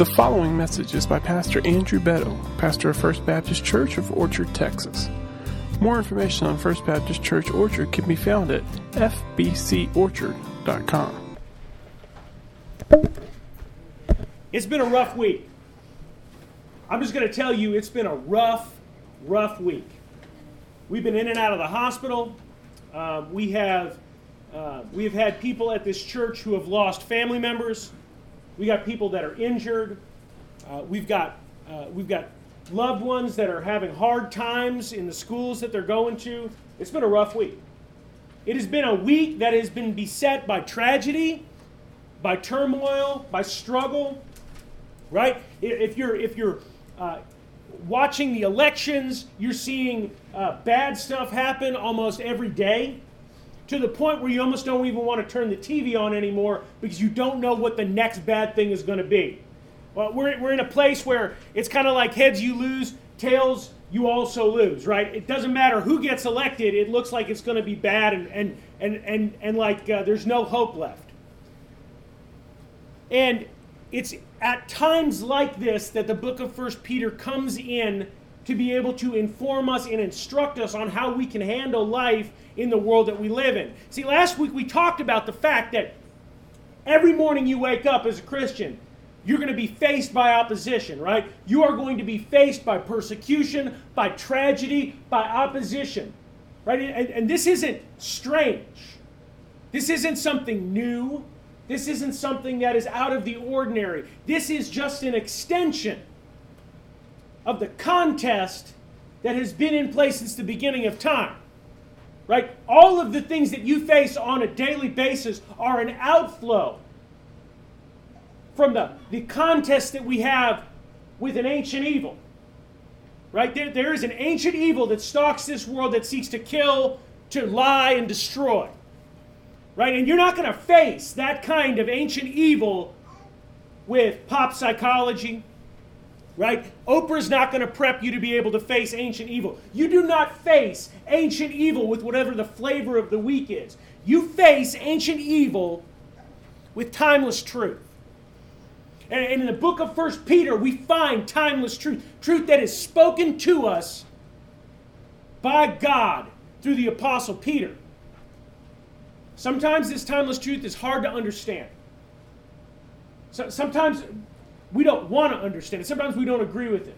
The following message is by Pastor Andrew Beto, pastor of First Baptist Church of Orchard, Texas. More information on First Baptist Church Orchard can be found at fbcorchard.com. It's been a rough week. I'm just going to tell you, it's been a rough, rough week. We've been in and out of the hospital. Uh, we have uh, we have had people at this church who have lost family members. We got people that are injured. Uh, we've got uh, we've got loved ones that are having hard times in the schools that they're going to. It's been a rough week. It has been a week that has been beset by tragedy, by turmoil, by struggle. Right? If you're if you're uh, watching the elections, you're seeing uh, bad stuff happen almost every day to the point where you almost don't even want to turn the TV on anymore because you don't know what the next bad thing is going to be. Well, we're, we're in a place where it's kind of like heads you lose, tails you also lose, right? It doesn't matter who gets elected, it looks like it's going to be bad and, and, and, and, and like uh, there's no hope left. And it's at times like this that the book of First Peter comes in to be able to inform us and instruct us on how we can handle life in the world that we live in. See, last week we talked about the fact that every morning you wake up as a Christian, you're going to be faced by opposition, right? You are going to be faced by persecution, by tragedy, by opposition, right? And, and this isn't strange. This isn't something new. This isn't something that is out of the ordinary. This is just an extension of the contest that has been in place since the beginning of time. Right? All of the things that you face on a daily basis are an outflow from the, the contest that we have with an ancient evil. Right? There, there is an ancient evil that stalks this world that seeks to kill, to lie, and destroy. Right? And you're not going to face that kind of ancient evil with pop psychology, right? Oprah's not going to prep you to be able to face ancient evil. You do not face ancient evil with whatever the flavor of the week is. You face ancient evil with timeless truth. And in the book of First Peter, we find timeless truth, truth that is spoken to us by God through the Apostle Peter. Sometimes this timeless truth is hard to understand. So, sometimes we don't want to understand it. Sometimes we don't agree with it.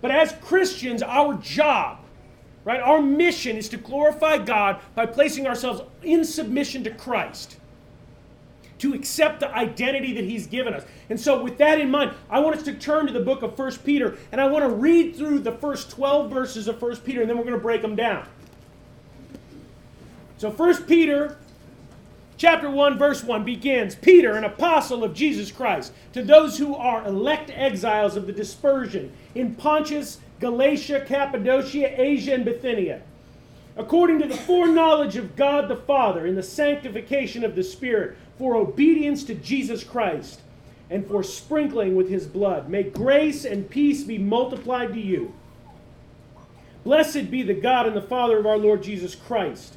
But as Christians, our job, right, our mission is to glorify God by placing ourselves in submission to Christ, to accept the identity that He's given us. And so, with that in mind, I want us to turn to the book of 1 Peter, and I want to read through the first 12 verses of 1 Peter, and then we're going to break them down. So 1 Peter chapter 1 verse 1 begins Peter an apostle of Jesus Christ to those who are elect exiles of the dispersion in Pontus Galatia Cappadocia Asia and Bithynia according to the foreknowledge of God the Father in the sanctification of the Spirit for obedience to Jesus Christ and for sprinkling with his blood. May grace and peace be multiplied to you. Blessed be the God and the Father of our Lord Jesus Christ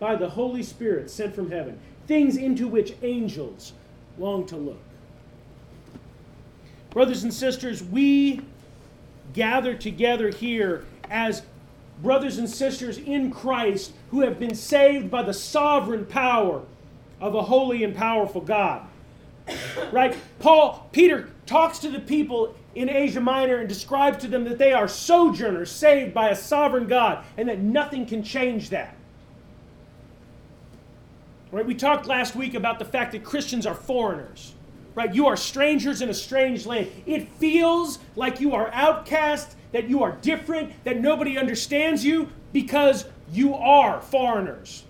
by the Holy Spirit sent from heaven, things into which angels long to look. Brothers and sisters, we gather together here as brothers and sisters in Christ who have been saved by the sovereign power of a holy and powerful God. Right? Paul, Peter talks to the people in Asia Minor and describes to them that they are sojourners saved by a sovereign God and that nothing can change that. Right? We talked last week about the fact that Christians are foreigners. Right? You are strangers in a strange land. It feels like you are outcast, that you are different, that nobody understands you because you are foreigners.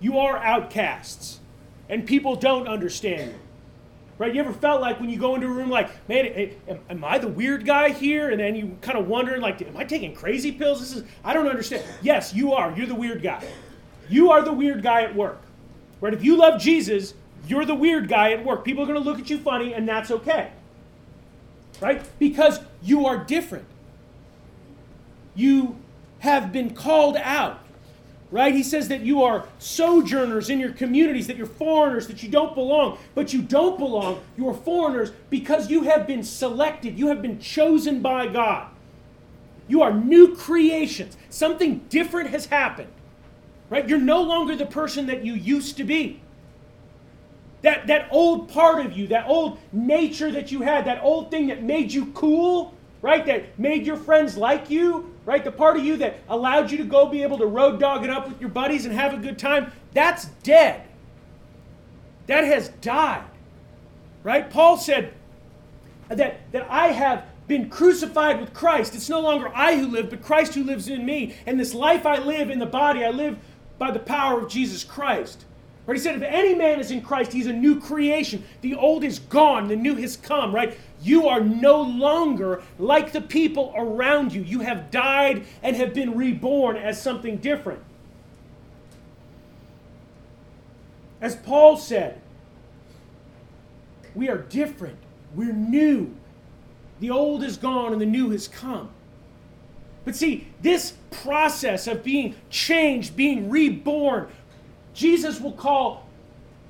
You are outcasts. And people don't understand you. Right? You ever felt like when you go into a room, like, man, am, am I the weird guy here? And then you kind of wonder, like, am I taking crazy pills? This is, I don't understand. Yes, you are. You're the weird guy. You are the weird guy at work. Right? If you love Jesus, you're the weird guy at work. People are going to look at you funny, and that's okay. Right? Because you are different. You have been called out. Right? He says that you are sojourners in your communities, that you're foreigners, that you don't belong. But you don't belong. You are foreigners because you have been selected, you have been chosen by God. You are new creations. Something different has happened. Right? You're no longer the person that you used to be. That, that old part of you, that old nature that you had, that old thing that made you cool, right? That made your friends like you, right? The part of you that allowed you to go be able to road dog it up with your buddies and have a good time, that's dead. That has died. Right? Paul said that, that I have been crucified with Christ. It's no longer I who live, but Christ who lives in me. And this life I live in the body, I live by the power of Jesus Christ. Right? He said, if any man is in Christ, he's a new creation. The old is gone, the new has come, right? You are no longer like the people around you. You have died and have been reborn as something different. As Paul said, we are different. We're new. The old is gone and the new has come. But see, this process of being changed, being reborn, Jesus will call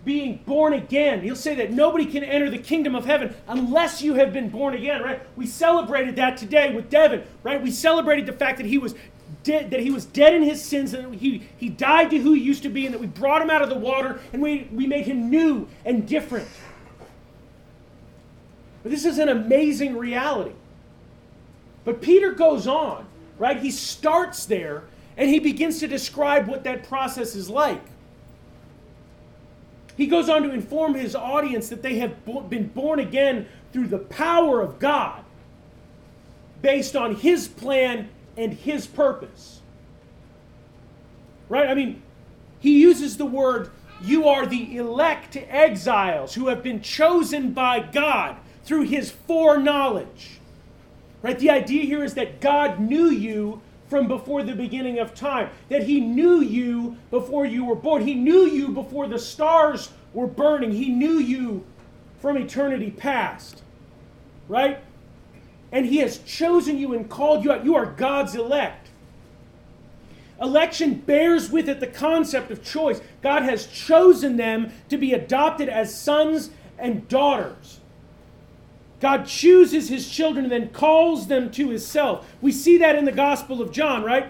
being born again. He'll say that nobody can enter the kingdom of heaven unless you have been born again, right? We celebrated that today with Devin, right? We celebrated the fact that he was dead, that he was dead in his sins, and he, he died to who he used to be, and that we brought him out of the water and we, we made him new and different. But this is an amazing reality. But Peter goes on right? He starts there and he begins to describe what that process is like. He goes on to inform his audience that they have been born again through the power of God, based on his plan and his purpose. Right? I mean, he uses the word, you are the elect exiles who have been chosen by God through his foreknowledge. Right? The idea here is that God knew you from before the beginning of time, that He knew you before you were born. He knew you before the stars were burning. He knew you from eternity past. Right? And He has chosen you and called you out. You are God's elect. Election bears with it the concept of choice. God has chosen them to be adopted as sons and daughters. God chooses his children and then calls them to himself. We see that in the Gospel of John, right?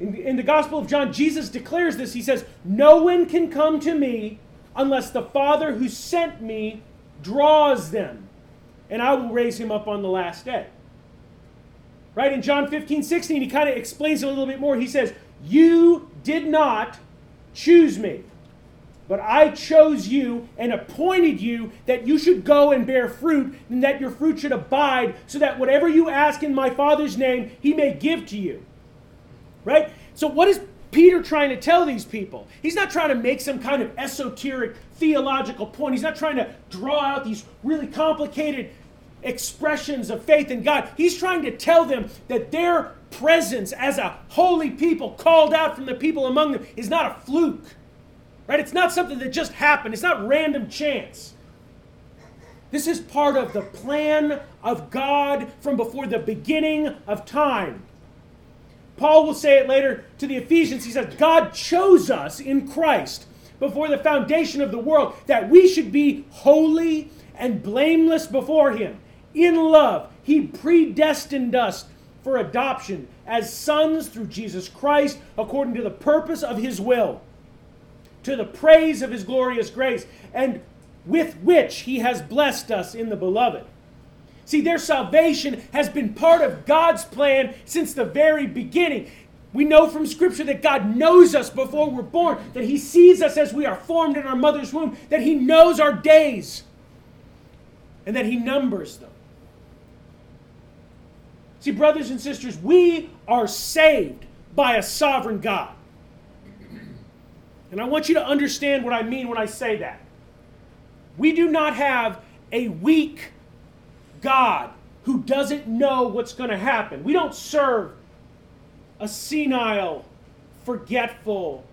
In, in, the Gospel of John, Jesus declares this. He says, No one can come to me unless the Father who sent me draws them, and I will raise him up on the last day. Right? In John 15, 16, he kind of explains it a little bit more. He says, You did not choose me but I chose you and appointed you that you should go and bear fruit, and that your fruit should abide, so that whatever you ask in my Father's name, he may give to you. Right? So, what is Peter trying to tell these people? He's not trying to make some kind of esoteric theological point. He's not trying to draw out these really complicated expressions of faith in God. He's trying to tell them that their presence as a holy people called out from the people among them is not a fluke. Right? It's not something that just happened. It's not random chance. This is part of the plan of God from before the beginning of time. Paul will say it later to the Ephesians. He says, God chose us in Christ before the foundation of the world that we should be holy and blameless before Him. In love, He predestined us for adoption as sons through Jesus Christ according to the purpose of His will, to the praise of His glorious grace, and with which He has blessed us in the beloved. See, their salvation has been part of God's plan since the very beginning. We know from Scripture that God knows us before we're born, that He sees us as we are formed in our mother's womb, that He knows our days, and that He numbers them. See, brothers and sisters, we are saved by a sovereign God. And I want you to understand what I mean when I say that. We do not have a weak God who doesn't know what's going to happen. We don't serve a senile, forgetful,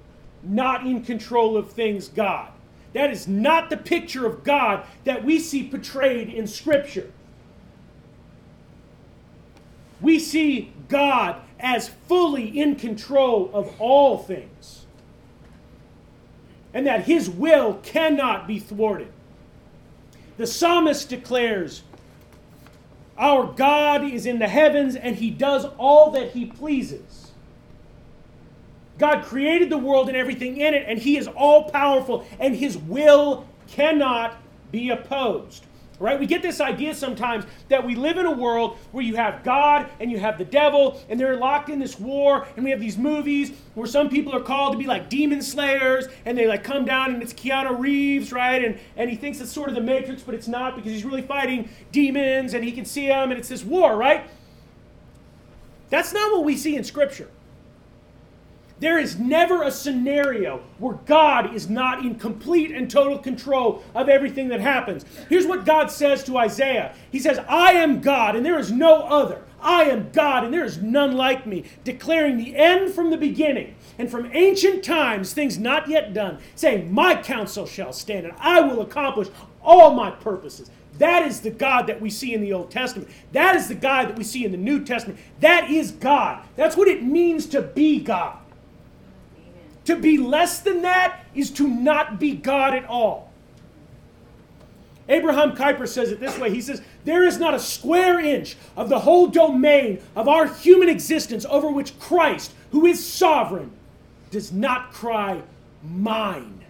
not in control of things God. That is not the picture of God that we see portrayed in Scripture. We see God as fully in control of all things, and that His will cannot be thwarted. The psalmist declares, our God is in the heavens and he does all that he pleases. God created the world and everything in it, and he is all powerful, and his will cannot be opposed. Right? We get this idea sometimes that we live in a world where you have God and you have the devil, and they're locked in this war, and we have these movies where some people are called to be like demon slayers, and they like come down and it's Keanu Reeves, right? And and he thinks it's sort of the Matrix, but it's not because he's really fighting demons and he can see them, and it's this war, right? That's not what we see in Scripture. There is never a scenario where God is not in complete and total control of everything that happens. Here's what God says to Isaiah He says, I am God, and there is no other. I am God, and there is none like me, declaring the end from the beginning, and from ancient times things not yet done, saying, My counsel shall stand, and I will accomplish all my purposes. That is the God that we see in the Old Testament. That is the God that we see in the New Testament. That is God. That's what it means to be God. To be less than that is to not be God at all. Abraham Kuyper says it this way He says, There is not a square inch of the whole domain of our human existence over which Christ, who is sovereign, does not cry, Mine.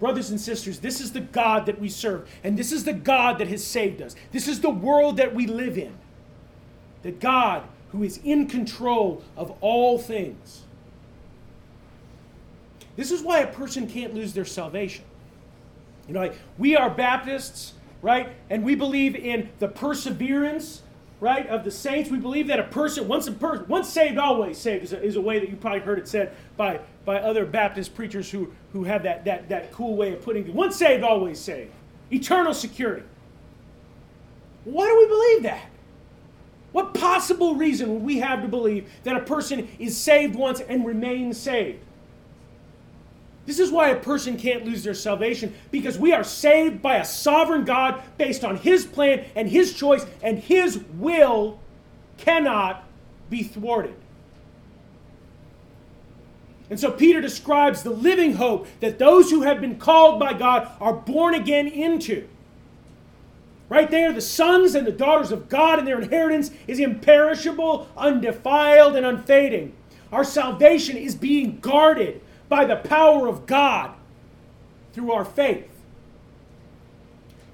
Brothers and sisters, this is the God that we serve, and this is the God that has saved us. This is the world that we live in. That God who is in control of all things. This is why a person can't lose their salvation. You know, like we are Baptists, right? And we believe in the perseverance, right, of the saints. We believe that a person, once a once saved, always saved, is a, is a way that you probably heard it said by, by other Baptist preachers who, who have that, that, that cool way of putting it. Once saved, always saved. Eternal security. Why do we believe that? What possible reason would we have to believe that a person is saved once and remains saved? This is why a person can't lose their salvation because we are saved by a sovereign God based on His plan and His choice, and His will cannot be thwarted. And so Peter describes the living hope that those who have been called by God are born again into. Right there, the sons and the daughters of God, and their inheritance is imperishable, undefiled, and unfading. Our salvation is being guarded by the power of God through our faith.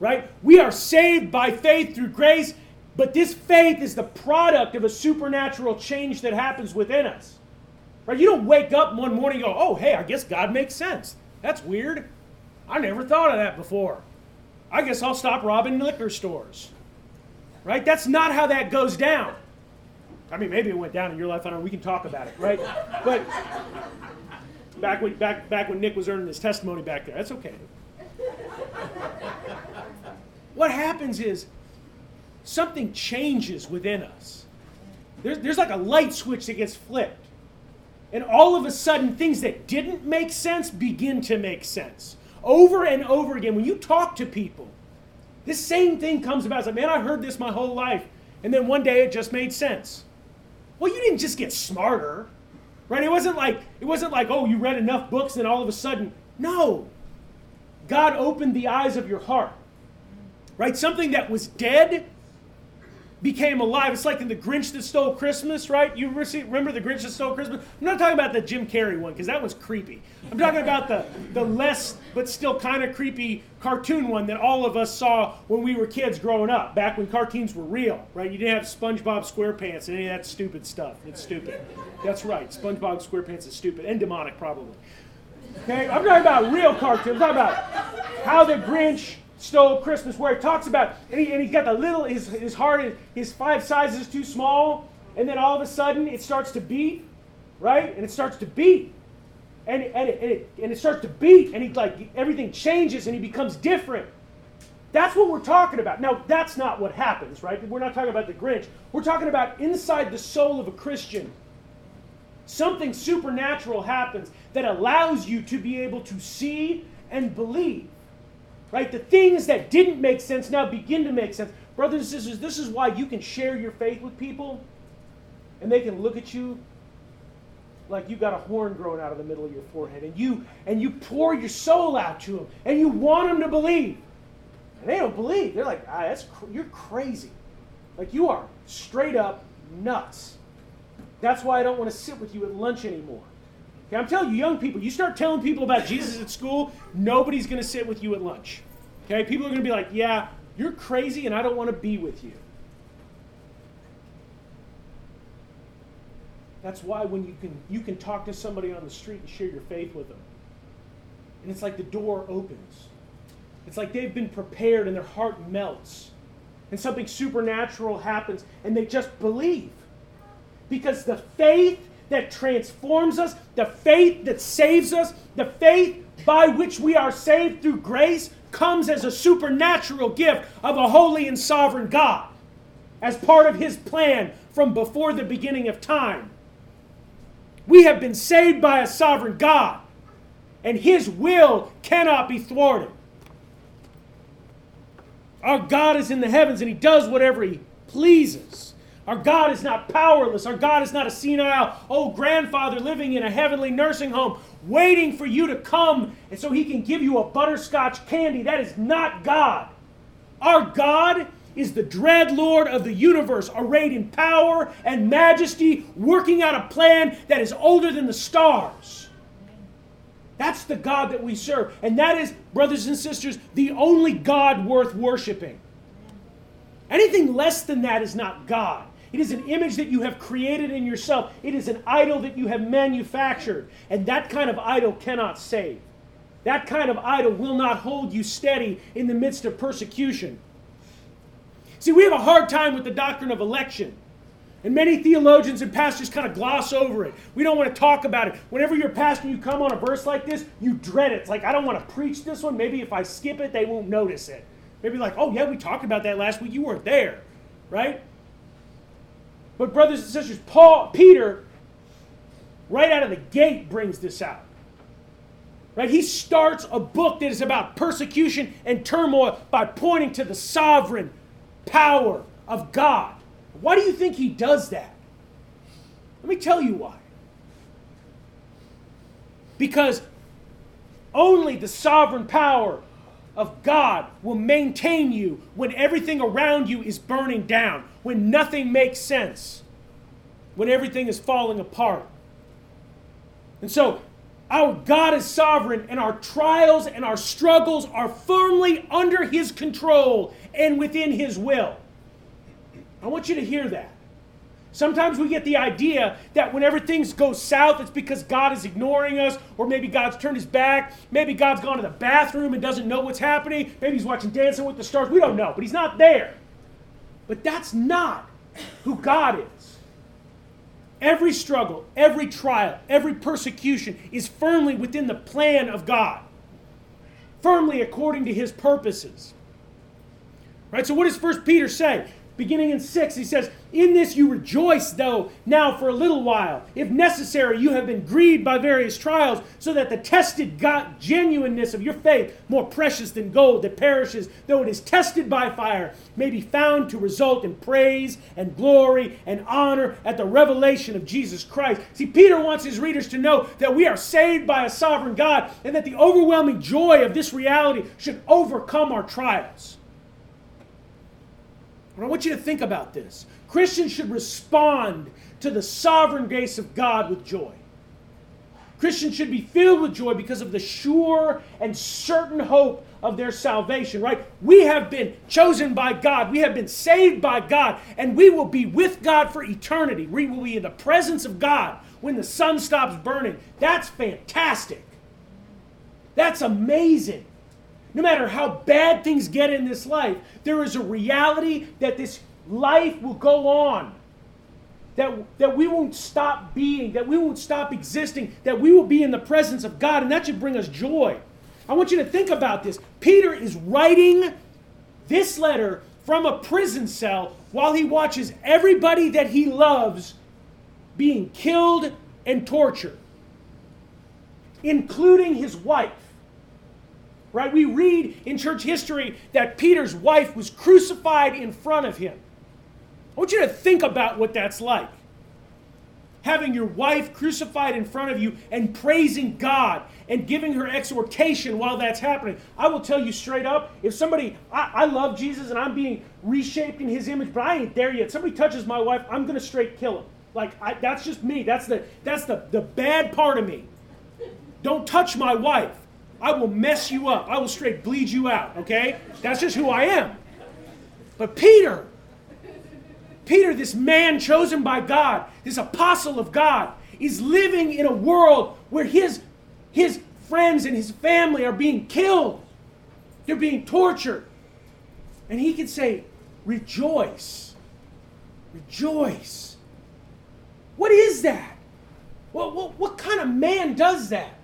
Right? We are saved by faith through grace, but this faith is the product of a supernatural change that happens within us. Right? You don't wake up one morning and go, oh, hey, I guess God makes sense. That's weird. I never thought of that before. I guess I'll stop robbing liquor stores. Right? That's not how that goes down. I mean, maybe it went down in your life. I don't know. We can talk about it, right? But back when back back when Nick was earning his testimony back there, that's okay. what happens is something changes within us. There's, there's like a light switch that gets flipped. And all of a sudden, things that didn't make sense begin to make sense over and over again. When you talk to people, this same thing comes about. It's like, man, I heard this my whole life. And then one day it just made sense. Well, you didn't just get smarter, right? It wasn't like it wasn't like, oh, you read enough books and all of a sudden. No. God opened the eyes of your heart. Right? Something that was dead became alive. It's like in The Grinch That Stole Christmas, right? You remember The Grinch That Stole Christmas? I'm not talking about the Jim Carrey one because that one's creepy. I'm talking about the, the less but still kind of creepy cartoon one that all of us saw when we were kids growing up, back when cartoons were real, right? You didn't have SpongeBob SquarePants and any of that stupid stuff. It's stupid. That's right. SpongeBob SquarePants is stupid and demonic, probably. Okay? I'm talking about real cartoons. I'm talking about how the Grinch stole Christmas, where he talks about, and, he, and he's got the little, his, his heart, his five sizes too small, and then all of a sudden it starts to beat, right? And it starts to beat. And, and, it, and, it, and it starts to beat, and he like everything changes and he becomes different. That's what we're talking about. Now, that's not what happens, right? We're not talking about the Grinch. We're talking about inside the soul of a Christian. Something supernatural happens that allows you to be able to see and believe. Right? The things that didn't make sense now begin to make sense. Brothers and sisters, this is why you can share your faith with people and they can look at you like you've got a horn growing out of the middle of your forehead and you and you pour your soul out to them and you want them to believe. And they don't believe. They're like, ah, that's cr- you're crazy. Like you are straight up nuts. That's why I don't want to sit with you at lunch anymore. Okay, I'm telling you, young people, you start telling people about Jesus at school, nobody's going to sit with you at lunch. Okay, people are going to be like, yeah, you're crazy and I don't want to be with you. That's why when you can you can talk to somebody on the street and share your faith with them. And it's like the door opens. It's like they've been prepared and their heart melts. And something supernatural happens and they just believe. Because the faith that transforms us, the faith that saves us, the faith by which we are saved through grace comes as a supernatural gift of a holy and sovereign God, as part of His plan from before the beginning of time. We have been saved by a sovereign God, and His will cannot be thwarted. Our God is in the heavens, and He does whatever He pleases. Our God is not powerless. Our God is not a senile old grandfather living in a heavenly nursing home waiting for you to come and so he can give you a butterscotch candy. That is not God. Our God is the dread Lord of the universe, arrayed in power and majesty, working out a plan that is older than the stars. That's the God that we serve. And that is, brothers and sisters, the only God worth worshiping. Anything less than that is not God. It is an image that you have created in yourself. It is an idol that you have manufactured. And that kind of idol cannot save. That kind of idol will not hold you steady in the midst of persecution. See, we have a hard time with the doctrine of election. And many theologians and pastors kind of gloss over it. We don't want to talk about it. Whenever you're a pastor you come on a verse like this, you dread it. It's like, I don't want to preach this one. Maybe if I skip it, they won't notice it. Maybe like, oh, yeah, we talked about that last week. You weren't there, right? But brothers and sisters, Paul, Peter, right out of the gate brings this out. Right? He starts a book that is about persecution and turmoil by pointing to the sovereign power of God. Why do you think he does that? Let me tell you why. Because only the sovereign power of God will maintain you when everything around you is burning down, when nothing makes sense, when everything is falling apart. And so, our God is sovereign, and our trials and our struggles are firmly under His control and within His will. I want you to hear that. Sometimes we get the idea that whenever things go south, it's because God is ignoring us, or maybe God's turned his back. Maybe God's gone to the bathroom and doesn't know what's happening. Maybe he's watching Dancing with the Stars. We don't know, but he's not there. But that's not who God is. Every struggle, every trial, every persecution is firmly within the plan of God, firmly according to his purposes. Right? So, what does First Peter say? Beginning in 6, he says, In this you rejoice, though, now for a little while. If necessary, you have been grieved by various trials, so that the tested God, genuineness of your faith, more precious than gold that perishes, though it is tested by fire, may be found to result in praise and glory and honor at the revelation of Jesus Christ. See, Peter wants his readers to know that we are saved by a sovereign God and that the overwhelming joy of this reality should overcome our trials. And I want you to think about this. Christians should respond to the sovereign grace of God with joy. Christians should be filled with joy because of the sure and certain hope of their salvation, right? We have been chosen by God. We have been saved by God, and we will be with God for eternity. We will be in the presence of God when the sun stops burning. That's fantastic. That's amazing. No matter how bad things get in this life, there is a reality that this life will go on. That, that we won't stop being, that we won't stop existing, that we will be in the presence of God, and that should bring us joy. I want you to think about this. Peter is writing this letter from a prison cell while he watches everybody that he loves being killed and tortured, including his wife. Right? We read in church history that Peter's wife was crucified in front of him. I want you to think about what that's like. Having your wife crucified in front of you and praising God and giving her exhortation while that's happening. I will tell you straight up if somebody, I, I love Jesus and I'm being reshaped in his image, but I ain't there yet. Somebody touches my wife, I'm going to straight kill him. Like, I, that's just me. That's, the, that's the, the bad part of me. Don't touch my wife. I will mess you up. I will straight bleed you out, okay? That's just who I am. But Peter, Peter, this man chosen by God, this apostle of God, is living in a world where his, his friends and his family are being killed. They're being tortured. And he can say, Rejoice. Rejoice. What is that? What, what, what kind of man does that?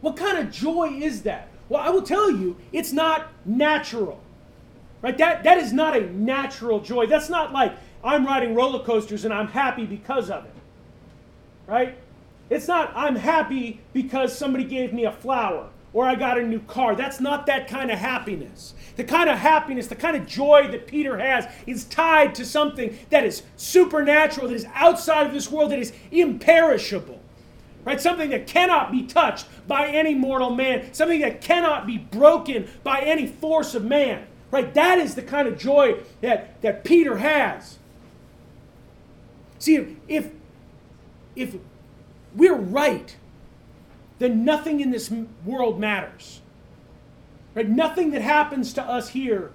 What kind of joy is that? Well, I will tell you, it's not natural. Right? That, that is not a natural joy. That's not like I'm riding roller coasters and I'm happy because of it. Right? It's not I'm happy because somebody gave me a flower or I got a new car. That's not that kind of happiness. The kind of happiness, the kind of joy that Peter has is tied to something that is supernatural, that is outside of this world, that is imperishable right? Something that cannot be touched by any mortal man, something that cannot be broken by any force of man, right? That is the kind of joy that, that Peter has. See, if, if we're right, then nothing in this world matters. Right? Nothing that happens to us here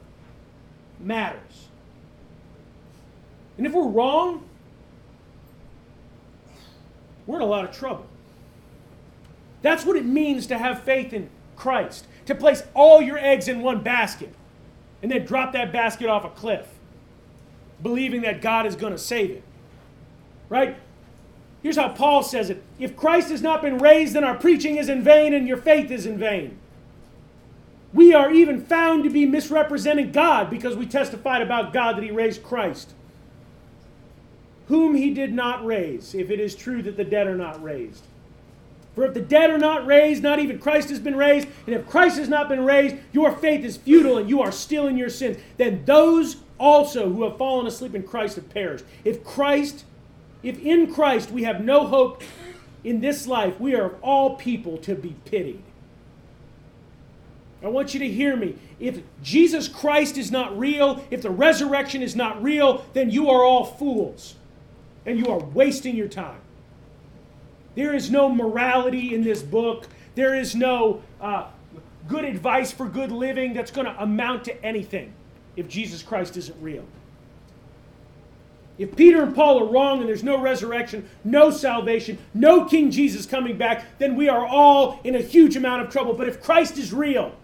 matters. And if we're wrong, we're in a lot of trouble. That's what it means to have faith in Christ, to place all your eggs in one basket and then drop that basket off a cliff, believing that God is going to save it. Right? Here's how Paul says it If Christ has not been raised, then our preaching is in vain and your faith is in vain. We are even found to be misrepresenting God because we testified about God that He raised Christ, whom He did not raise, if it is true that the dead are not raised. For if the dead are not raised, not even Christ has been raised, and if Christ has not been raised, your faith is futile and you are still in your sins. Then those also who have fallen asleep in Christ have perished. If Christ, if in Christ we have no hope in this life, we are of all people to be pitied. I want you to hear me. If Jesus Christ is not real, if the resurrection is not real, then you are all fools and you are wasting your time. There is no morality in this book. There is no uh, good advice for good living that's going to amount to anything if Jesus Christ isn't real. If Peter and Paul are wrong and there's no resurrection, no salvation, no King Jesus coming back, then we are all in a huge amount of trouble. But if Christ is real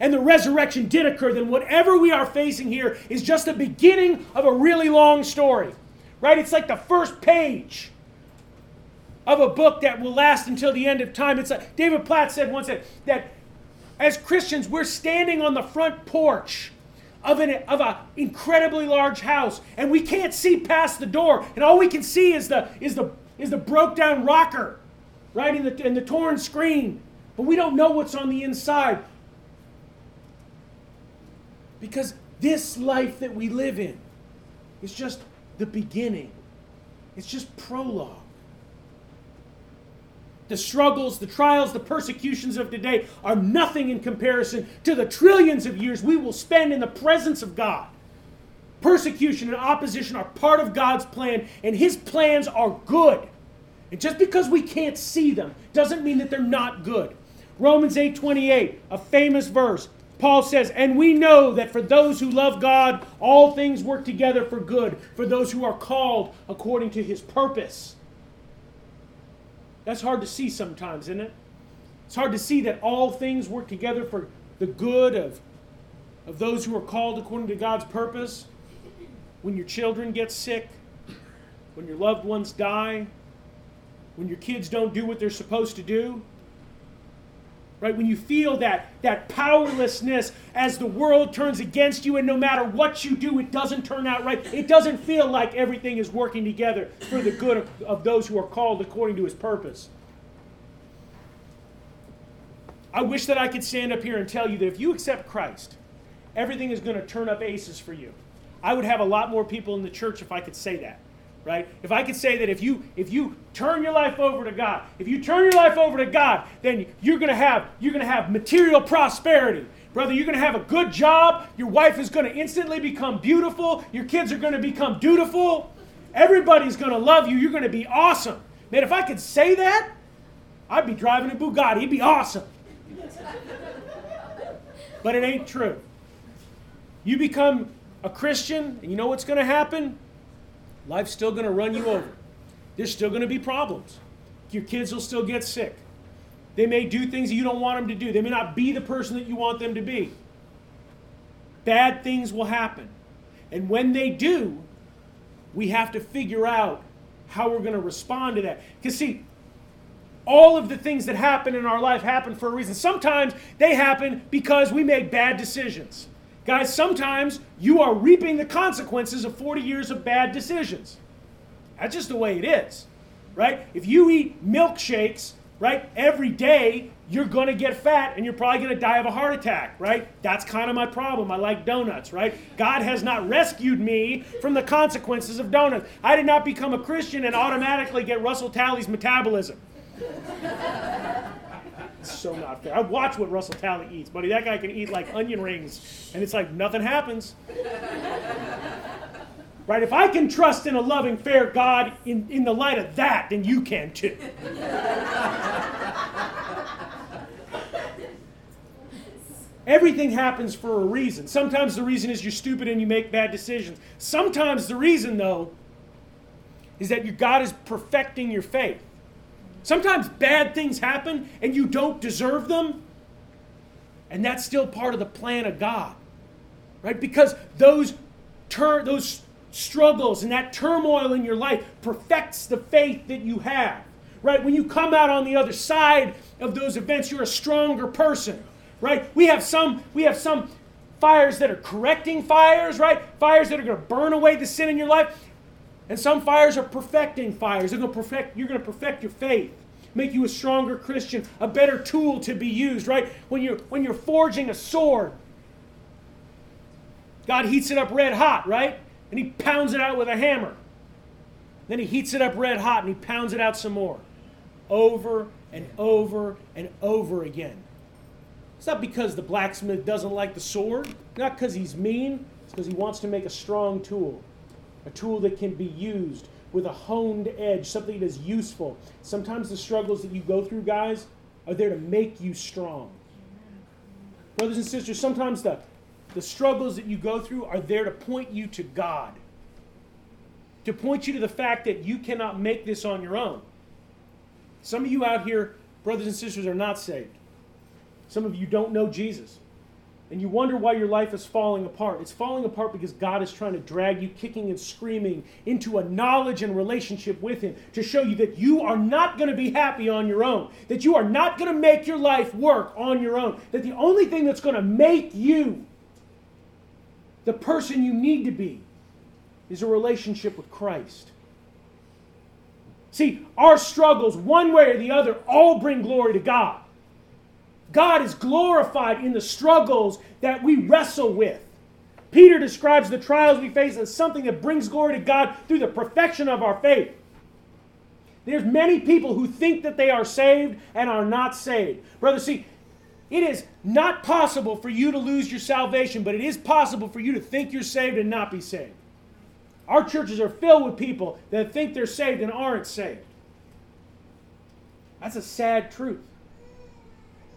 and the resurrection did occur, then whatever we are facing here is just the beginning of a really long story. Right? It's like the first page of a book that will last until the end of time. It's like David Platt said once that, that as Christians, we're standing on the front porch of an of a incredibly large house, and we can't see past the door, and all we can see is the is the is the broke down rocker, right in the in the torn screen, but we don't know what's on the inside because this life that we live in is just the beginning. It's just prologue the struggles, the trials, the persecutions of today are nothing in comparison to the trillions of years we will spend in the presence of God. Persecution and opposition are part of God's plan, and His plans are good. And just because we can't see them doesn't mean that they're not good. Romans 8:28, a famous verse. Paul says, "And we know that for those who love God, all things work together for good, for those who are called according to his purpose." That's hard to see sometimes, isn't it? It's hard to see that all things work together for the good of, of those who are called according to God's purpose. When your children get sick, when your loved ones die, when your kids don't do what they're supposed to do, right? When you feel that that powerlessness as the world turns against you and no matter what you do it doesn't turn out right. It doesn't feel like everything is working together for the good of, of those who are called according to his purpose. I wish that i could stand up here and tell you that if you accept christ everything is going to turn up aces for you. I would have a lot more people in the church if i could say that right? If I could say that if you if you turn your life over to God, if you turn your life over to God, then you're going to have you're going to have material prosperity. Brother, you're going to have a good job. Your wife is going to instantly become beautiful. Your kids are going to become dutiful. Everybody's going to love you. You're going to be awesome. Man, if I could say that, I'd be driving a Bugatti. It'd be awesome. but it ain't true. You become a Christian, and you know what's going to happen? Life's still going to run you over. There's still going to be problems. Your kids will still get sick. They may do things that you don't want them to do. They may not be the person that you want them to be. Bad things will happen. And when they do, we have to figure out how we're going to respond to that. Because, see, all of the things that happen in our life happen for a reason. Sometimes they happen because we make bad decisions. Guys, sometimes you are reaping the consequences of 40 years of bad decisions. That's just the way it is, right? If you eat milkshakes, right, every day, you're gonna get fat and you're probably gonna die of a heart attack, right? That's kind of my problem. I like donuts, right? God has not rescued me from the consequences of donuts. I did not become a Christian and automatically get Russell Talley's metabolism so not fair. I watch what Russell Talley eats, buddy. That guy can eat like onion rings, and it's like nothing happens. right? If I can trust in a loving, fair God in, in the light of that, then you can too. Everything happens for a reason. Sometimes the reason is you're stupid and you make bad decisions. Sometimes the reason, though, is that your God is perfecting your faith. Sometimes bad things happen and you don't deserve them. And that's still part of the plan of God. Right? Because those those struggles and that turmoil in your life perfects the faith that you have. Right? When you come out on the other side of those events, you're a stronger person. Right? We have some we have some fires that are correcting fires, right? Fires that are going to burn away the sin in your life. And some fires are perfecting fires. They're going to perfect, you're going to perfect your faith, make you a stronger Christian, a better tool to be used, right? When you're, when you're forging a sword, God heats it up red hot, right? And he pounds it out with a hammer. Then he heats it up red hot and he pounds it out some more. Over and over and over again. It's not because the blacksmith doesn't like the sword, not because he's mean, it's because he wants to make a strong tool a tool that can be used with a honed edge, something that is useful. Sometimes the struggles that you go through, guys, are there to make you strong. Brothers and sisters, sometimes the, the struggles that you go through are there to point you to God, to point you to the fact that you cannot make this on your own. Some of you out here, brothers and sisters, are not saved. Some of you don't know Jesus and you wonder why your life is falling apart. It's falling apart because God is trying to drag you kicking and screaming into a knowledge and relationship with Him to show you that you are not going to be happy on your own, that you are not going to make your life work on your own, that the only thing that's going to make you the person you need to be is a relationship with Christ. See, our struggles, one way or the other, all bring glory to God. God is glorified in the struggles that we wrestle with. Peter describes the trials we face as something that brings glory to God through the perfection of our faith. There's many people who think that they are saved and are not saved. Brother, see, it is not possible for you to lose your salvation, but it is possible for you to think you're saved and not be saved. Our churches are filled with people that think they're saved and aren't saved. That's a sad truth.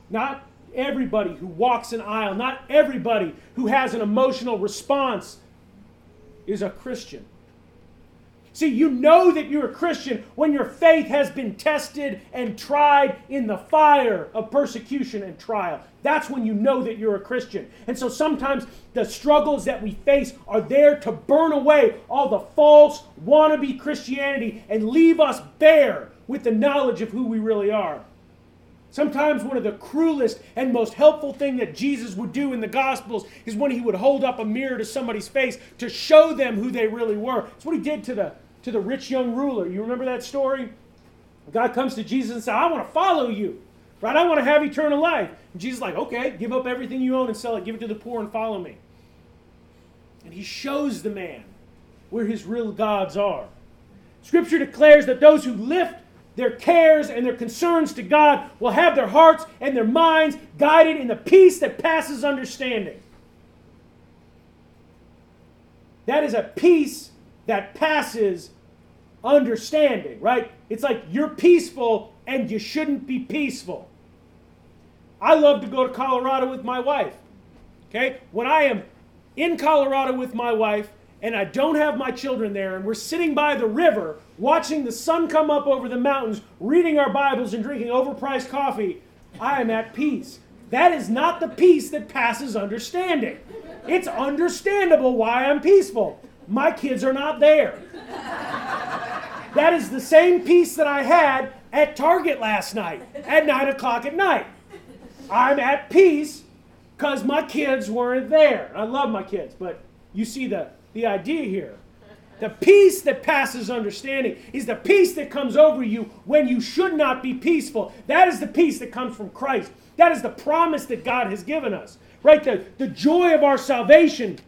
Not everybody who walks an aisle, not everybody who has an emotional response is a Christian. See, you know that you're a Christian when your faith has been tested and tried in the fire of persecution and trial. That's when you know that you're a Christian. And so sometimes the struggles that we face are there to burn away all the false wannabe Christianity and leave us bare with the knowledge of who we really are. Sometimes one of the cruelest and most helpful thing that Jesus would do in the Gospels is when he would hold up a mirror to somebody's face to show them who they really were. That's what he did to the, to the rich young ruler. You remember that story? God comes to Jesus and says, I want to follow you. Right? I want to have eternal life. And Jesus is like, okay, give up everything you own and sell it, give it to the poor and follow me. And he shows the man where his real gods are. Scripture declares that those who lift their cares and their concerns to God will have their hearts and their minds guided in the peace that passes understanding. That is a peace that passes understanding, right? It's like you're peaceful and you shouldn't be peaceful. I love to go to Colorado with my wife. Okay? When I am in Colorado with my wife, and I don't have my children there, and we're sitting by the river watching the sun come up over the mountains, reading our Bibles and drinking overpriced coffee, I am at peace. That is not the peace that passes understanding. It's understandable why I'm peaceful. My kids are not there. That is the same peace that I had at Target last night at 9 o'clock at night. I'm at peace because my kids weren't there. I love my kids, but you see the the idea here. The peace that passes understanding is the peace that comes over you when you should not be peaceful. That is the peace that comes from Christ. That is the promise that God has given us. Right? The, the joy of our salvation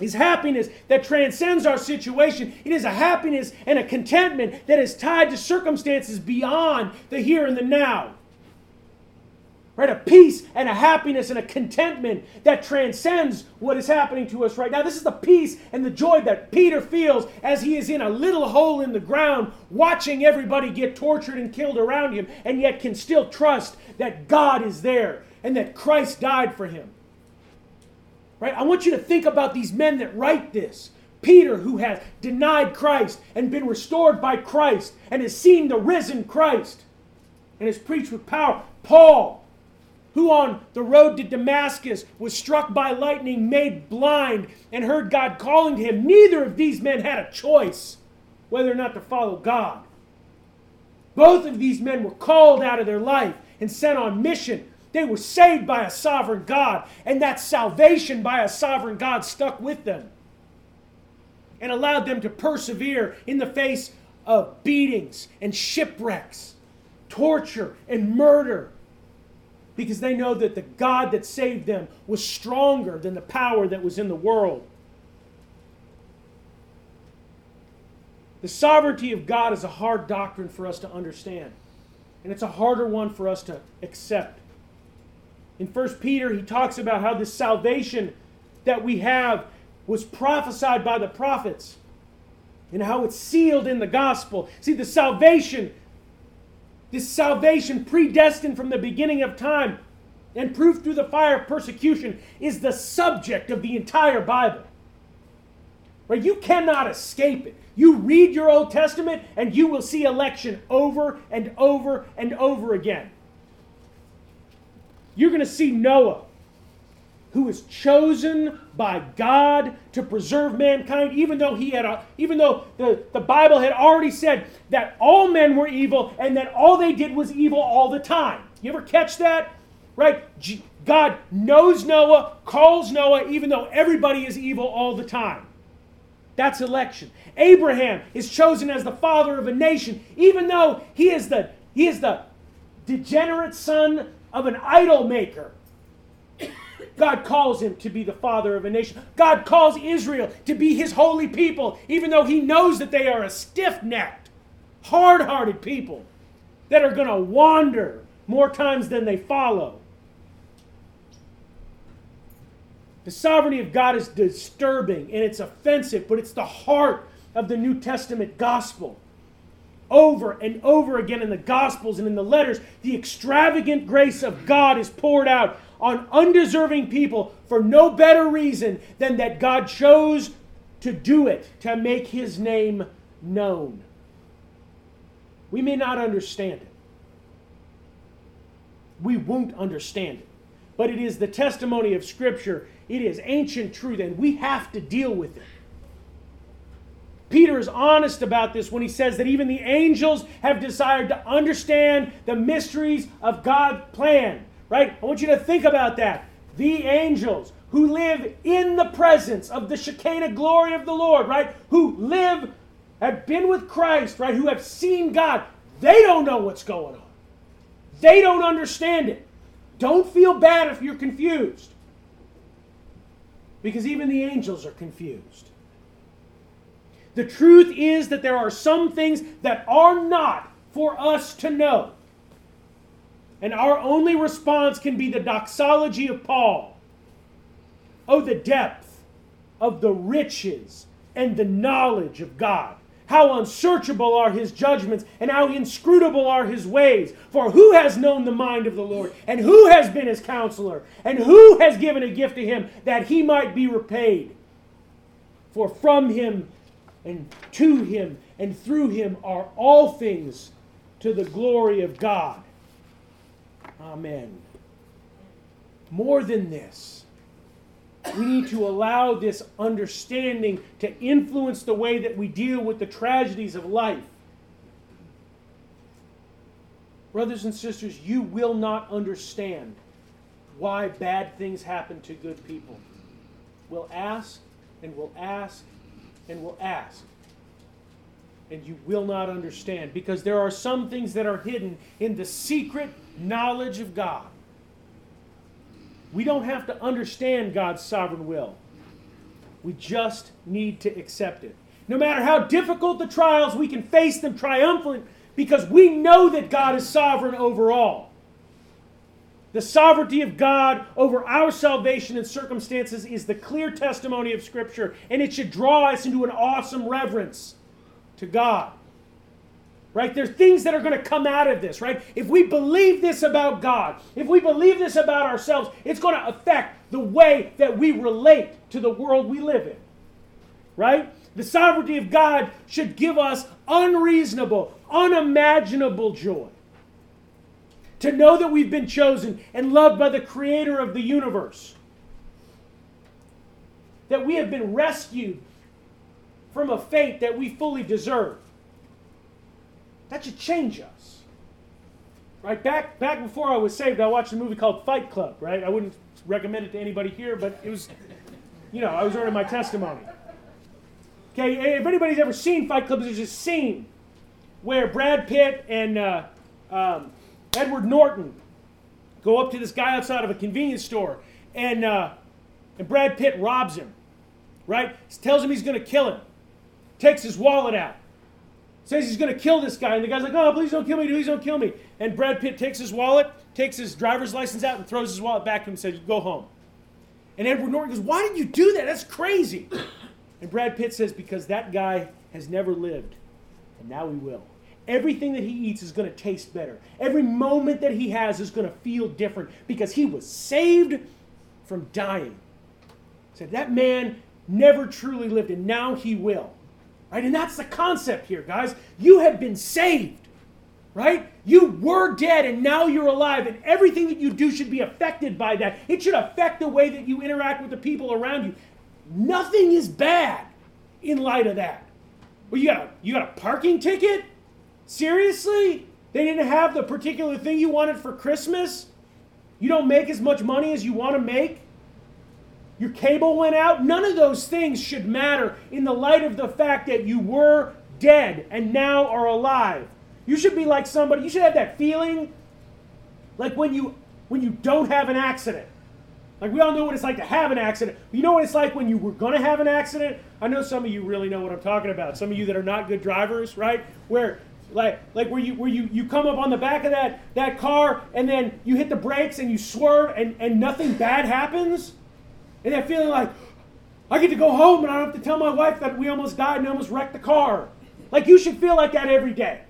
is happiness that transcends our situation. It is a happiness and a contentment that is tied to circumstances beyond the here and the now right? A peace and a happiness and a contentment that transcends what is happening to us right now. This is the peace and the joy that Peter feels as he is in a little hole in the ground, watching everybody get tortured and killed around him, and yet can still trust that God is there and that Christ died for him. Right? I want you to think about these men that write this. Peter, who has denied Christ and been restored by Christ and has seen the risen Christ and has preached with power. Paul, who on the road to Damascus was struck by lightning, made blind, and heard God calling to him. Neither of these men had a choice whether or not to follow God. Both of these men were called out of their life and sent on mission. They were saved by a sovereign God, and that salvation by a sovereign God stuck with them and allowed them to persevere in the face of beatings and shipwrecks, torture and murder because they know that the God that saved them was stronger than the power that was in the world. The sovereignty of God is a hard doctrine for us to understand, and it's a harder one for us to accept. In 1 Peter, he talks about how this salvation that we have was prophesied by the prophets and how it's sealed in the gospel. See, the salvation this salvation, predestined from the beginning of time and proved through the fire of persecution, is the subject of the entire Bible. Right? You cannot escape it. You read your Old Testament and you will see election over and over and over again. You're going to see Noah who was chosen by God to preserve mankind, even though he had a, even though the, the Bible had already said that all men were evil and that all they did was evil all the time. You ever catch that? right? God knows Noah, calls Noah, even though everybody is evil all the time. That's election. Abraham is chosen as the father of a nation, even though he is the, he is the degenerate son of an idol maker. God calls him to be the father of a nation. God calls Israel to be his holy people, even though he knows that they are a stiff necked, hard hearted people that are going to wander more times than they follow. The sovereignty of God is disturbing and it's offensive, but it's the heart of the New Testament gospel. Over and over again in the Gospels and in the letters, the extravagant grace of God is poured out on undeserving people for no better reason than that God chose to do it, to make his name known. We may not understand it. We won't understand it. But it is the testimony of Scripture. It is ancient truth, and we have to deal with it. Peter is honest about this when he says that even the angels have desired to understand the mysteries of God's plan. Right? I want you to think about that. The angels who live in the presence of the Shekinah glory of the Lord, right? Who live, have been with Christ, right? Who have seen God. They don't know what's going on. They don't understand it. Don't feel bad if you're confused. Because even the angels are confused. The truth is that there are some things that are not for us to know. And our only response can be the doxology of Paul. Oh, the depth of the riches and the knowledge of God. How unsearchable are his judgments, and how inscrutable are his ways. For who has known the mind of the Lord, and who has been his counselor, and who has given a gift to him that he might be repaid? For from him and to him and through him are all things to the glory of God. Amen. More than this, we need to allow this understanding to influence the way that we deal with the tragedies of life. Brothers and sisters, you will not understand why bad things happen to good people. We'll ask and we'll ask and we'll ask. And you will not understand because there are some things that are hidden in the secret knowledge of God. We don't have to understand God's sovereign will. We just need to accept it. No matter how difficult the trials, we can face them triumphant because we know that God is sovereign over all. The sovereignty of God over our salvation and circumstances is the clear testimony of Scripture, and it should draw us into an awesome reverence to God. Right? There's things that are going to come out of this, right? If we believe this about God, if we believe this about ourselves, it's going to affect the way that we relate to the world we live in. Right? The sovereignty of God should give us unreasonable, unimaginable joy. To know that we've been chosen and loved by the creator of the universe. That we have been rescued from a fate that we fully deserve. That should change us. Right? Back back before I was saved, I watched a movie called Fight Club, right? I wouldn't recommend it to anybody here, but it was you know, I was earning my testimony. Okay, if anybody's ever seen Fight Club, there's a scene where Brad Pitt and uh, um, Edward Norton go up to this guy outside of a convenience store, and uh, and Brad Pitt robs him, right? Tells him he's going to kill him, takes his wallet out, says he's going to kill this guy, and the guy's like, "Oh, please don't kill me, please don't kill me." And Brad Pitt takes his wallet, takes his driver's license out, and throws his wallet back to him and says, "Go home." And Edward Norton goes, "Why did you do that? That's crazy." And Brad Pitt says, "Because that guy has never lived, and now he will." Everything that he eats is going to taste better. Every moment that he has is going to feel different because he was saved from dying. Said that man never truly lived, and now he will. Right? And that's the concept here, guys. You have been saved. Right? You were dead and now you're alive, and everything that you do should be affected by that. It should affect the way that you interact with the people around you. Nothing is bad in light of that. Well, you got a, you got a parking ticket? Seriously? They didn't have the particular thing you wanted for Christmas? You don't make as much money as you want to make? Your cable went out? None of those things should matter in the light of the fact that you were dead and now are alive. You should be like somebody, you should have that feeling like when you when you don't have an accident. Like we all know what it's like to have an accident. You know what it's like when you were going to have an accident? I know some of you really know what I'm talking about. Some of you that are not good drivers, right? Where like like where you where you, you come up on the back of that that car and then you hit the brakes and you swerve and, and nothing bad happens? And that feeling like i get to go home and i don't have to tell my wife that we almost died and almost wrecked the car. Like you should feel like that every day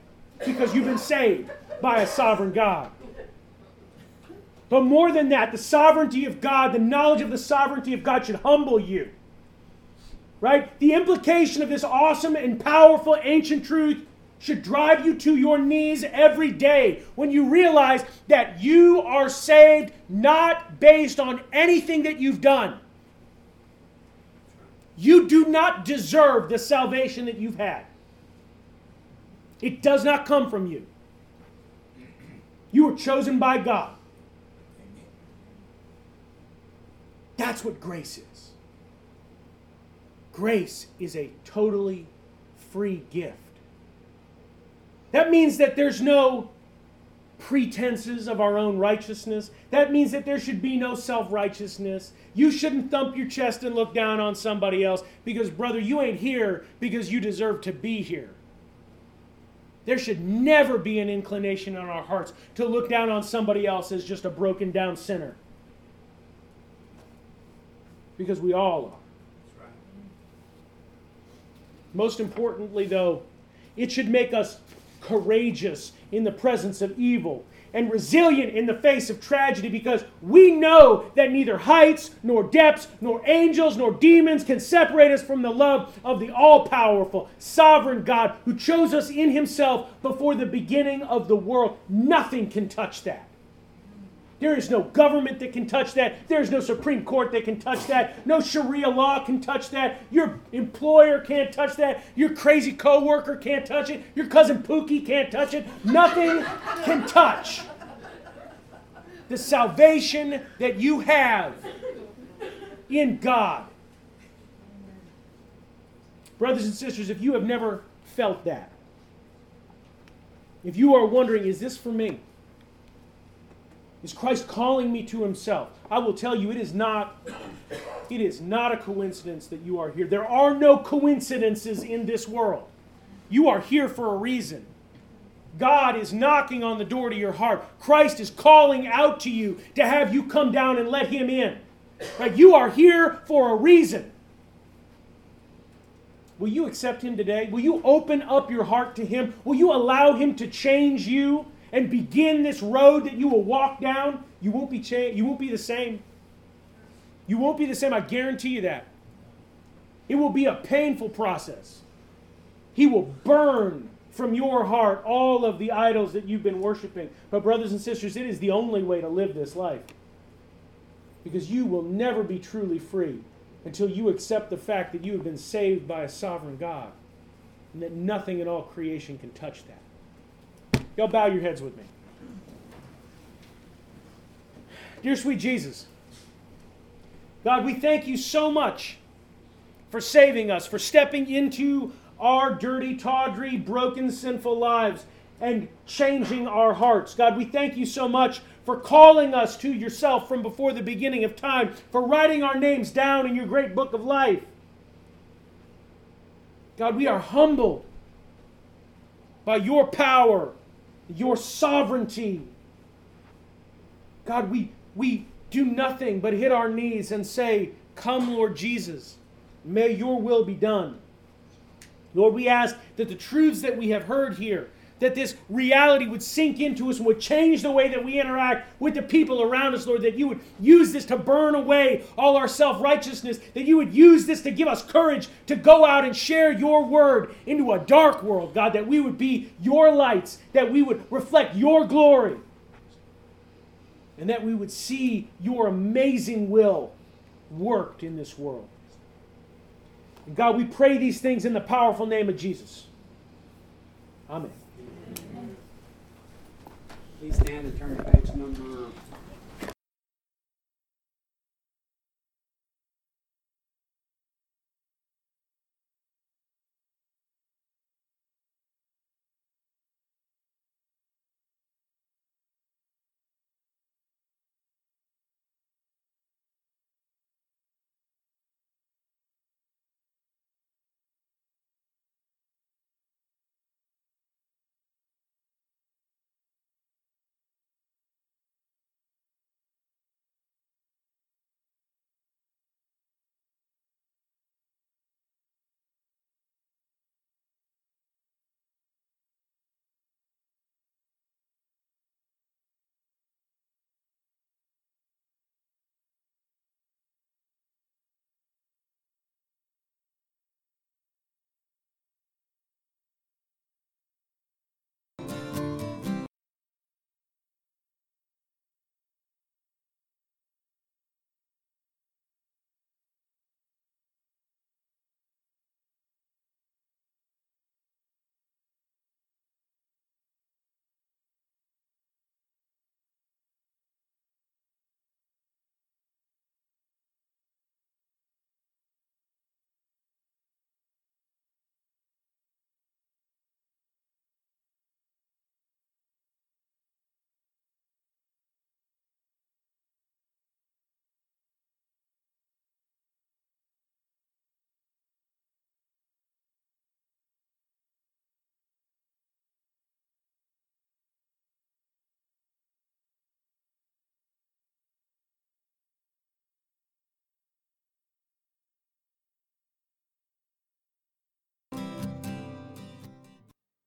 because you've been saved by a sovereign god. But more than that the sovereignty of god the knowledge of the sovereignty of god should humble you right? The implication of this awesome and powerful ancient truth should drive you to your knees every day when you realize that you are saved not based on anything that you've done. You do not deserve the salvation that you've had. It does not come from you. You were chosen by God. That's what grace is. Grace is a totally free gift. That means that there's no pretenses of our own righteousness. That means that there should be no self righteousness. You shouldn't thump your chest and look down on somebody else because, brother, you ain't here because you deserve to be here. There should never be an inclination in our hearts to look down on somebody else as just a broken down sinner. Because we all are. Most importantly, though, it should make us courageous in the presence of evil and resilient in the face of tragedy because we know that neither heights, nor depths, nor angels, nor demons can separate us from the love of the all powerful, sovereign God who chose us in Himself before the beginning of the world. Nothing can touch that. There is no government that can touch that. There's no Supreme Court that can touch that. No Sharia law can touch that. Your employer can't touch that. Your crazy coworker can't touch it. Your cousin Pookie can't touch it. Nothing can touch the salvation that you have in God. Brothers and sisters, if you have never felt that, if you are wondering, is this for me? Is Christ calling me to himself? I will tell you it is not it is not a coincidence that you are here. There are no coincidences in this world. You are here for a reason. God is knocking on the door to your heart. Christ is calling out to you to have you come down and let him in. Right? You are here for a reason. Will you accept him today? Will you open up your heart to him? Will you allow him to change you? And begin this road that you will walk down, you won't be cha- you won't be the same. You won't be the same, I guarantee you that. It will be a painful process. He will burn from your heart all of the idols that you've been worshiping. But, brothers and sisters, it is the only way to live this life. Because you will never be truly free until you accept the fact that you have been saved by a sovereign God and that nothing in all creation can touch that. Y'all bow your heads with me. Dear sweet Jesus, God, we thank you so much for saving us, for stepping into our dirty, tawdry, broken, sinful lives and changing our hearts. God, we thank you so much for calling us to yourself from before the beginning of time, for writing our names down in your great book of life. God, we are humbled by your power your sovereignty. God, we, we do nothing but hit our knees and say, Come, Lord Jesus, may your will be done. Lord, we ask that the truths that we have heard here, that this reality would sink into us and would change the way that we interact with the people around us, Lord, that you would use this to burn away all our self righteousness, that you would use this to give us courage to go out and share your word into a dark world, God, that we would be your lights, that we would reflect your glory, and that we would see your amazing will worked in this world. And God, we pray these things in the powerful name of Jesus. Amen. Please stand and turn to page number